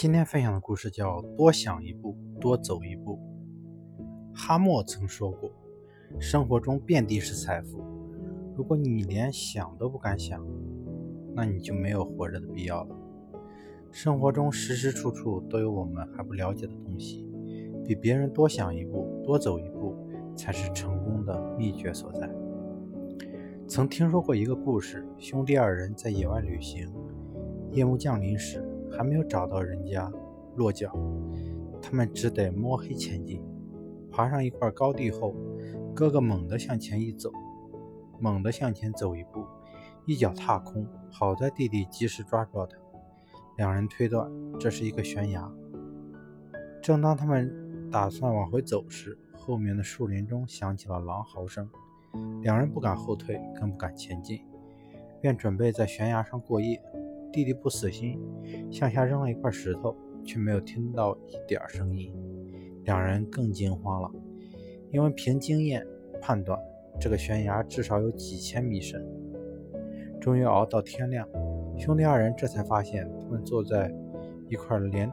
今天分享的故事叫“多想一步，多走一步”。哈默曾说过：“生活中遍地是财富，如果你连想都不敢想，那你就没有活着的必要了。”生活中时时处处都有我们还不了解的东西，比别人多想一步，多走一步，才是成功的秘诀所在。曾听说过一个故事：兄弟二人在野外旅行，夜幕降临时。还没有找到人家落脚，他们只得摸黑前进。爬上一块高地后，哥哥猛地向前一走，猛地向前走一步，一脚踏空。好在弟弟及时抓住了他，两人推断这是一个悬崖。正当他们打算往回走时，后面的树林中响起了狼嚎声，两人不敢后退，更不敢前进，便准备在悬崖上过夜。弟弟不死心，向下扔了一块石头，却没有听到一点声音。两人更惊慌了，因为凭经验判断，这个悬崖至少有几千米深。终于熬到天亮，兄弟二人这才发现，他们坐在一块连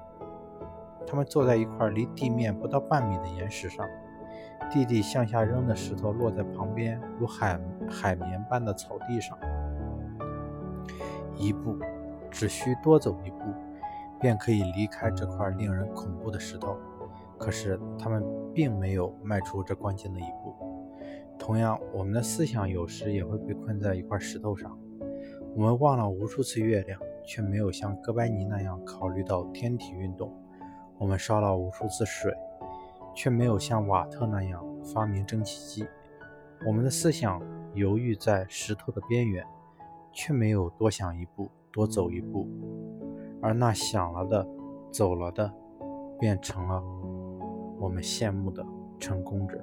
他们坐在一块离地面不到半米的岩石上。弟弟向下扔的石头落在旁边如海海绵般的草地上，一步。只需多走一步，便可以离开这块令人恐怖的石头。可是他们并没有迈出这关键的一步。同样，我们的思想有时也会被困在一块石头上。我们望了无数次月亮，却没有像哥白尼那样考虑到天体运动；我们烧了无数次水，却没有像瓦特那样发明蒸汽机。我们的思想犹豫在石头的边缘，却没有多想一步。多走一步，而那想了的、走了的，变成了我们羡慕的成功者。